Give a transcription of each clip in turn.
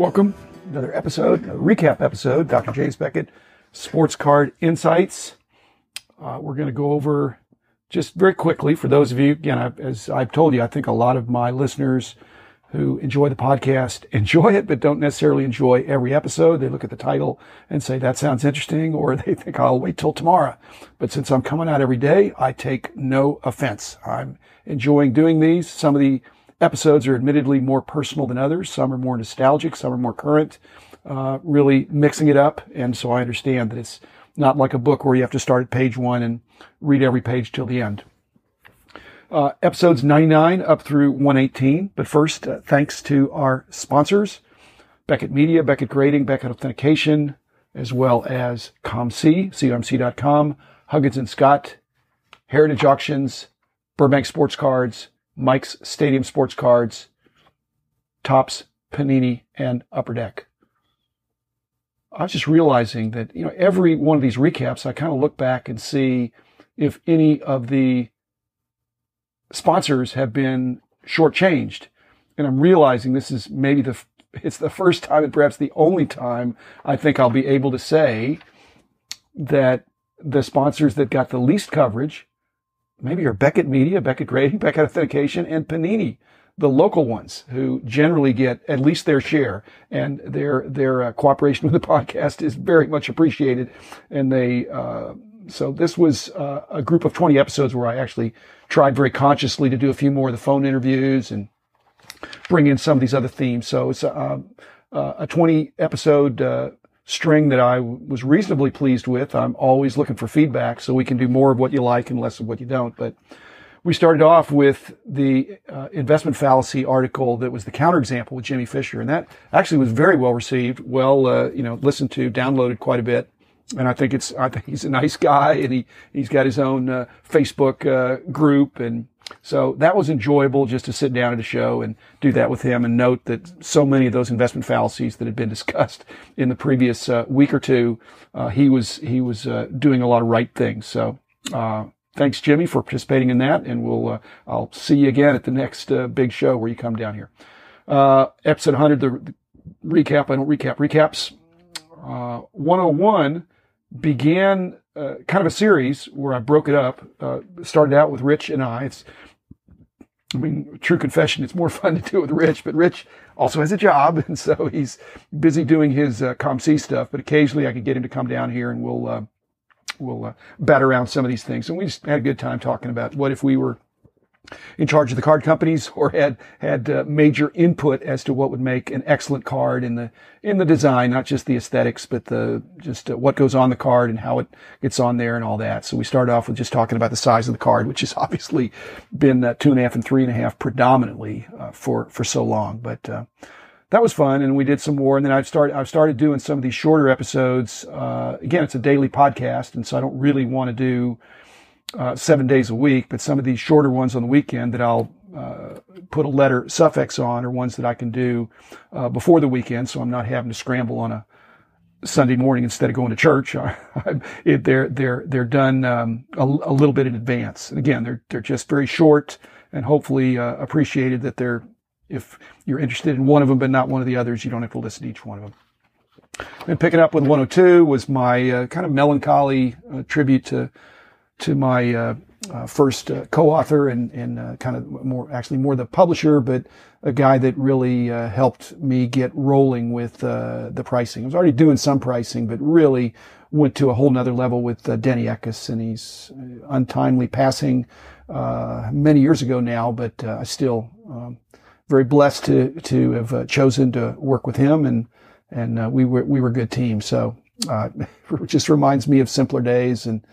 Welcome. Another episode, a recap episode, Dr. James Beckett, Sports Card Insights. Uh, we're going to go over just very quickly for those of you, again, I, as I've told you, I think a lot of my listeners who enjoy the podcast enjoy it, but don't necessarily enjoy every episode. They look at the title and say, that sounds interesting, or they think I'll wait till tomorrow. But since I'm coming out every day, I take no offense. I'm enjoying doing these. Some of the episodes are admittedly more personal than others. Some are more nostalgic. Some are more current, uh, really mixing it up. And so I understand that it's not like a book where you have to start at page one and read every page till the end. Uh, episodes 99 up through 118. But first, uh, thanks to our sponsors, Beckett Media, Beckett Grading, Beckett Authentication, as well as COMC, comc.com, Huggins and Scott, Heritage Auctions, Burbank Sports Cards, Mike's Stadium Sports Cards, Topps, Panini, and Upper Deck. I was just realizing that, you know, every one of these recaps, I kind of look back and see if any of the sponsors have been shortchanged. And I'm realizing this is maybe the, it's the first time and perhaps the only time I think I'll be able to say that the sponsors that got the least coverage maybe are Beckett Media, Beckett Grading, Beckett Authentication, and Panini, the local ones who generally get at least their share, and their their uh, cooperation with the podcast is very much appreciated. And they uh, so this was uh, a group of 20 episodes where I actually tried very consciously to do a few more of the phone interviews and bring in some of these other themes. So it's a, a 20 episode uh, string that I was reasonably pleased with. I'm always looking for feedback so we can do more of what you like and less of what you don't. But we started off with the uh, investment fallacy article that was the counterexample with Jimmy Fisher. And that actually was very well received, well, uh, you know, listened to, downloaded quite a bit. And I think it's, I think he's a nice guy and he, he's got his own uh, Facebook uh, group and so that was enjoyable just to sit down at a show and do that with him and note that so many of those investment fallacies that had been discussed in the previous uh, week or two, uh, he was he was uh, doing a lot of right things. So uh, thanks, Jimmy, for participating in that, and we'll uh, I'll see you again at the next uh, big show where you come down here. Uh episode 100, the, the, recap. I don't recap recaps. 101 began uh, kind of a series where I broke it up. Uh, started out with Rich and I. It's, I mean, true confession, it's more fun to do it with Rich, but Rich also has a job, and so he's busy doing his uh, COMC stuff. But occasionally, I can get him to come down here, and we'll uh, we'll uh, bat around some of these things. And we just had a good time talking about what if we were in charge of the card companies or had had uh, major input as to what would make an excellent card in the in the design, not just the aesthetics, but the just uh, what goes on the card and how it gets on there and all that. So we started off with just talking about the size of the card, which has obviously been uh, two and a half and three and a half predominantly uh, for for so long, but. Uh, that was fun, and we did some more. And then I've started I've started doing some of these shorter episodes. Uh, again, it's a daily podcast, and so I don't really want to do uh, seven days a week, but some of these shorter ones on the weekend that I'll uh, put a letter suffix on are ones that I can do uh, before the weekend, so I'm not having to scramble on a Sunday morning instead of going to church. they're they're they're done um, a, a, little bit in advance, and again, they're they're just very short and hopefully uh, appreciated that they're. If you're interested in one of them but not one of the others, you don't have to listen to each one of them. And picking up with 102 was my uh, kind of melancholy uh, tribute to to my uh, uh, first uh, co-author and, and uh, kind of more actually more the publisher, but a guy that really uh, helped me get rolling with uh, the pricing. I was already doing some pricing, but really went to a whole nother level with Denny Eckes, and he's untimely passing many years ago now, but I still um, very blessed to to have chosen to work with him, and and we were we were a good team. So it just reminds me of simpler days and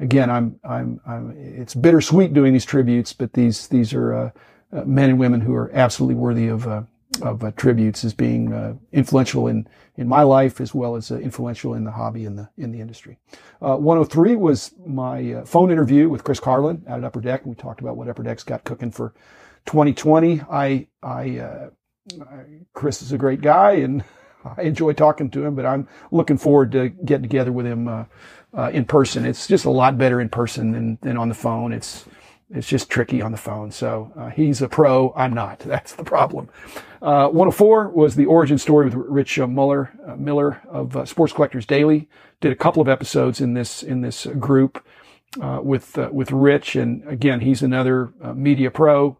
again, I'm, I'm, I'm, it's bittersweet doing these tributes, but these, these are, uh, uh, men and women who are absolutely worthy of, uh, of uh, tributes as being uh, influential in, in my life as well as influential in the hobby in the, in the industry. 103 was my phone interview with Chris Carlin out at Upper Deck, and we talked about what Upper Deck's got cooking for 2020. I, I, Chris is a great guy and I enjoy talking to him, but I'm looking forward to getting together with him uh, in person. It's just a lot better in person than, than on the phone. It's it's just tricky on the phone. So uh, he's a pro. I'm not. That's the problem. Uh, 104 was the origin story with Rich uh, Mueller, uh, Miller of uh, Sports Collectors Daily. Did a couple of episodes in this in this group uh, with with Rich, and again, he's another media pro.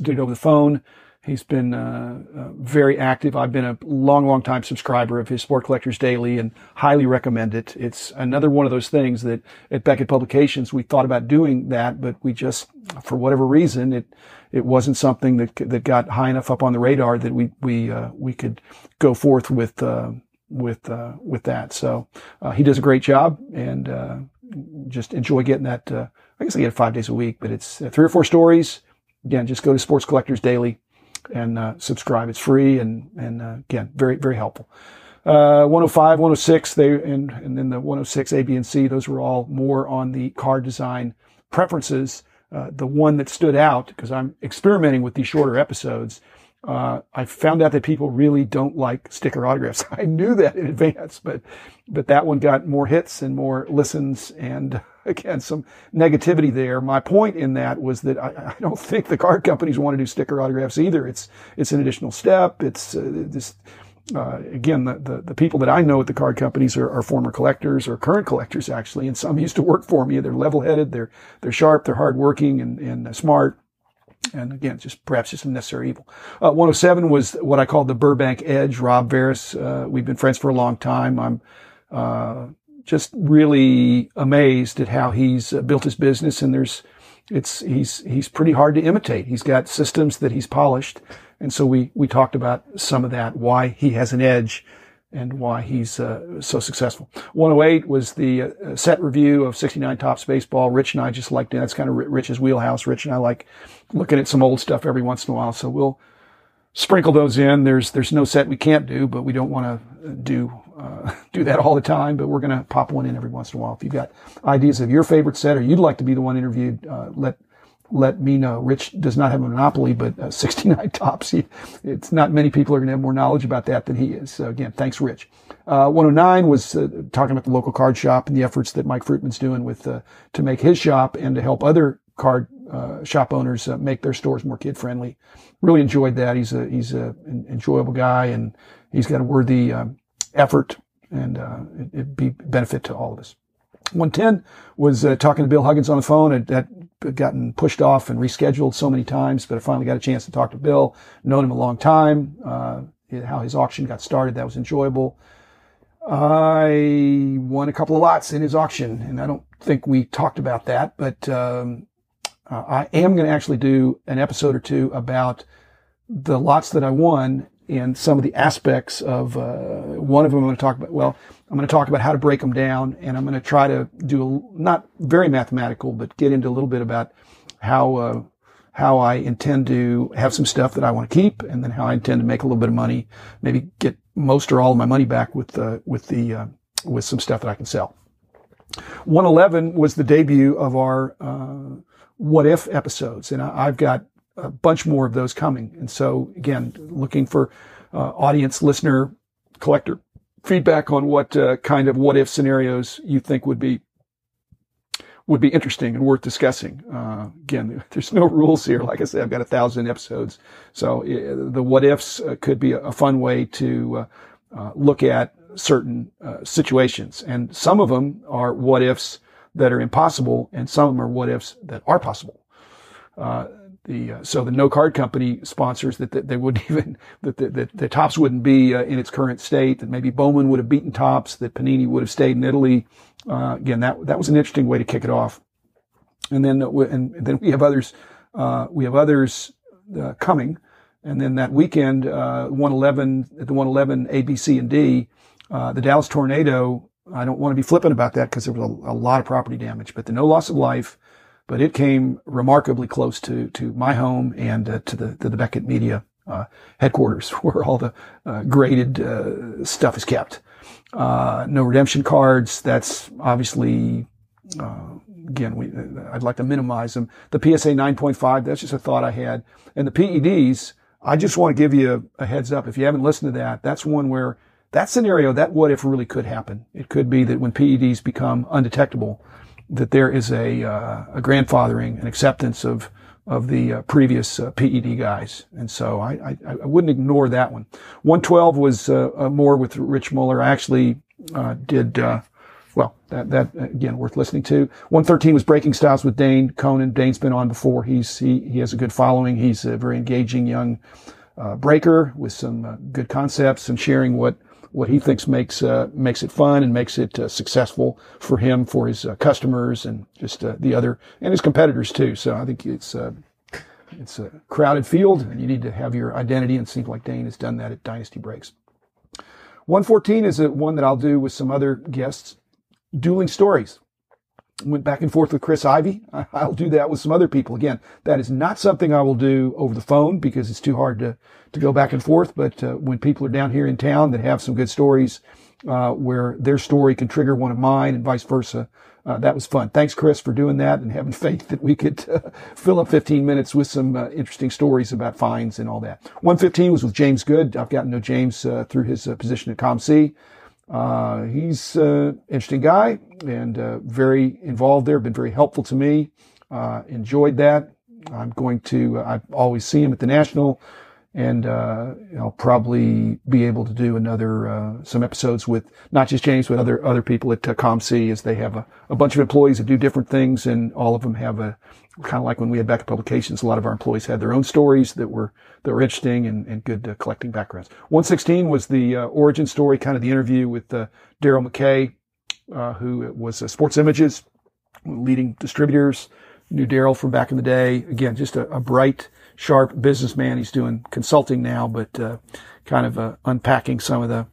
Did it over the phone. He's been uh, uh, very active. I've been a long, long time subscriber of his Sport Collectors Daily and highly recommend it. It's another one of those things that at Beckett Publications we thought about doing that, but we just, for whatever reason, it it wasn't something that that got high enough up on the radar that we we uh, we could go forth with uh, with uh, with that. So uh, he does a great job, and just enjoy getting that. I guess I get it five days a week, but it's three or four stories. Again, just go to Sports Collectors Daily and uh, subscribe. It's free and and uh, again very very helpful. Uh, 105, 106, they and and then the 106 A, B, and C. Those were all more on the car design preferences. Uh, the one that stood out because I'm experimenting with these shorter episodes. Uh, I found out that people really don't like sticker autographs. I knew that in advance, but but that one got more hits and more listens and again, some negativity there. My point in that was that I, I, don't think the card companies want to do sticker autographs either. It's, it's an additional step. It's uh, this, uh, again, the, the, the, people that I know at the card companies are, are, former collectors or current collectors actually, and some used to work for me. They're level-headed, they're, they're sharp, they're hardworking and, and smart. And again, just perhaps just a necessary evil. Uh, 107 was what I call the Burbank Edge. Rob Veres. Uh, we've been friends for a long time. I'm, uh, just really amazed at how he's uh, built his business and there's it's he's he's pretty hard to imitate. He's got systems that he's polished, and so we we talked about some of that, why he has an edge, and why he's uh, so successful. 108 was the uh, set review of 69 Topps baseball. Rich and I just liked it. That's kind of Rich's wheelhouse. Rich and I like looking at some old stuff every once in a while, so we'll sprinkle those in. There's there's no set we can't do, but we don't want to do uh, do that all the time. But we're going to pop one in every once in a while. If you've got ideas of your favorite set or you'd like to be the one interviewed, uh, let let me know. Rich does not have a monopoly, but uh, 69 Topps. He, it's not many people are going to have more knowledge about that than he is. So again, thanks, Rich. Uh, 109 was uh, talking about the local card shop and the efforts that Mike Fruitman's doing with to make his shop and to help other card uh, shop owners uh, make their stores more kid friendly. Really enjoyed that. He's a he's a an enjoyable guy and he's got a worthy um, effort and uh, it, would be benefit to all of us. 110 was uh, talking to Bill Huggins on the phone. It had gotten pushed off and rescheduled so many times, but I finally got a chance to talk to Bill. Known him a long time. Uh, how his auction got started, that was enjoyable. I won a couple of lots in his auction, and I don't think we talked about that, but um, uh, I am going to actually do an episode or two about the lots that I won and some of the aspects of uh, one of them. I'm going to talk about. Well, I'm going to talk about how to break them down, and I'm going to try to do a, not very mathematical, but get into a little bit about how uh, how I intend to have some stuff that I want to keep, and then how I intend to make a little bit of money, maybe get most or all of my money back with the with the uh, with some stuff that I can sell. 111 was the debut of our uh, what if episodes. And I, have got a bunch more of those coming. And so again, looking for uh, audience, listener, collector feedback on what uh, kind of what if scenarios you think would be would be interesting and worth discussing. Uh, again, there's no rules here. Like I said, I've got a thousand episodes, so uh, the what ifs uh, could be a, fun way to uh, look at certain situations, and some of them are what ifs that are impossible, and some of them are what ifs that are possible. Uh, the uh, so the no card company sponsors that, that they wouldn't even that the, that the Topps wouldn't be uh, in its current state. That maybe Bowman would have beaten Topps That Panini would have stayed in Italy. Uh, again, that that was an interesting way to kick it off. And then uh, and, then we have others. Uh, we have others coming. And then that weekend, 111 at the 111 A, B, C, and D, the Dallas Tornado I don't want to be flippant about that because there was a, a, lot of property damage, but the no loss of life. But it came remarkably close to to my home and uh, to the to the Beckett Media uh, headquarters, where all the uh, graded uh, stuff is kept. Uh, no redemption cards. That's obviously uh, again. We, I'd like to minimize them. The PSA 9.5. That's just a thought I had, and the PEDs. I just want to give you a, a heads up. If you haven't listened to that, that's one where that scenario, that what if really could happen. It could be that when PEDs become undetectable, that there is a, uh, a grandfathering and acceptance of of the uh, previous uh, PED guys, and so I, I, I, wouldn't ignore that one. 112 was uh, uh, more with Rich Mueller. I actually uh, did well. That that again worth listening to. 113 was Breaking Styles with Dane Conan. Dane's been on before. He's he he has a good following. He's a very engaging young breaker with some good concepts and sharing what what he thinks makes uh, makes it fun and makes it uh, successful for him, for his uh, customers, and just uh, the other and his competitors too. So I think it's uh, it's a crowded field, and you need to have your identity. And seems like Dane has done that at Dynasty Breaks. 114 is a, one that I'll do with some other guests. Dueling stories went back and forth with Chris Ivy. I'll do that with some other people. Again, that is not something I will do over the phone because it's too hard to, to go back and forth. But uh, when people are down here in town that have some good stories, uh, where their story can trigger one of mine and vice versa, uh, that was fun. Thanks, Chris, for doing that and having faith that we could uh, fill up 15 minutes with some uh, interesting stories about fines and all that. 115 was with James Good. I've gotten to know James uh, through his position at COMC. Uh, he's an interesting guy and uh, very involved there, been very helpful to me. Uh, enjoyed that. I'm going to, I always see him at the National and uh, I'll probably be able to do another uh, some episodes with not just James but other other people at uh, COMC as they have a, a bunch of employees that do different things and all of them have a kind of like when we had Beckett Publications a lot of our employees had their own stories that were that were interesting and, and good uh, collecting backgrounds 116 was the uh, origin story kind of the interview with uh, Daryl McKay who was Sports Images leading distributors knew Daryl from back in the day again just a, a bright sharp businessman. He's doing consulting now, but uh, kind of uh, unpacking some of the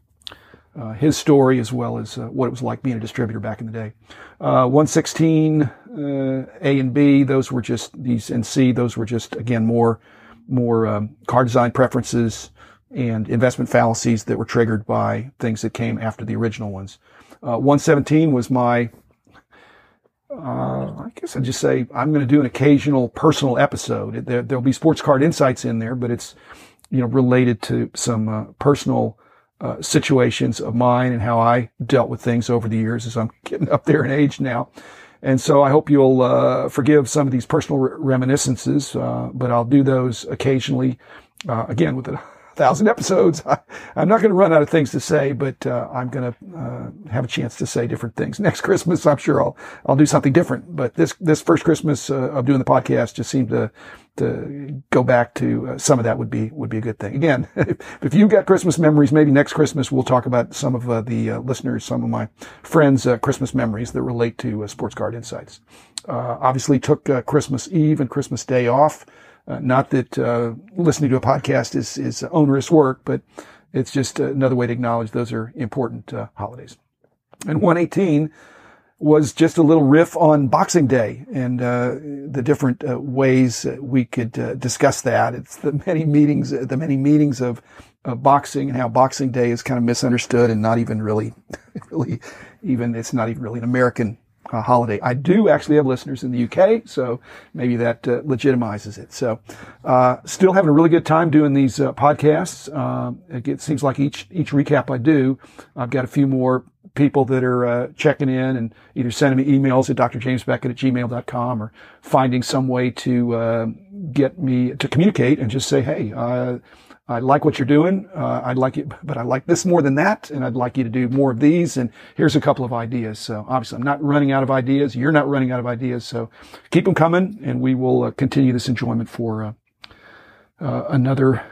uh, his story as well as uh, what it was like being a distributor back in the day. Uh, 116 uh, A and B, those were just these, and C, those were just again more more um, car design preferences and investment fallacies that were triggered by things that came after the original ones. 117 was my uh, I guess I'd just say I'm going to do an occasional personal episode. There, will be sports card insights in there, but it's, you know, related to some uh, personal uh, situations of mine and how I dealt with things over the years as I'm getting up there in age now. And so I hope you'll uh, forgive some of these personal re- reminiscences, uh, but I'll do those occasionally, uh, again, with a thousand episodes. I, am not going to run out of things to say, but uh, I'm going to uh, have a chance to say different things. Next Christmas, I'm sure I'll I'll do something different. But this this first Christmas uh, of doing the podcast just seemed to to go back to uh, some of that would be would be a good thing. Again, if, if you've got Christmas memories, maybe next Christmas we'll talk about some of uh, the uh, listeners, some of my friends' Christmas memories that relate to Sports Card Insights. obviously, took Christmas Eve and Christmas Day off. Uh, not that uh, listening to a podcast is is onerous work, but it's just another way to acknowledge those are important uh, holidays. And 118 was just a little riff on Boxing Day and uh, the different uh, ways we could discuss that. It's the many meetings, the many meetings of, boxing and how Boxing Day is kind of misunderstood and not even really, really even it's not even really an American uh, holiday. I do actually have listeners in the UK, so maybe that uh, legitimizes it. So, uh, still having a really good time doing these uh, podcasts. Um, it seems like each each recap I do, I've got a few more people that are uh, checking in and either sending me emails at drjamesbeckett at gmail.com or finding some way to uh, get me to communicate and just say, hey, I like what you're doing. Uh, I'd like it, but I like this more than that. And I'd like you to do more of these. And here's a couple of ideas. So obviously I'm not running out of ideas. You're not running out of ideas. So keep them coming and we will uh, continue this enjoyment for, uh, uh another,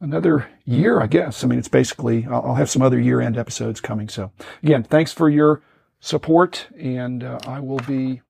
another year, I guess. I mean, it's basically, I'll, I'll have some other year end episodes coming. So again, thanks for your support and uh, I will be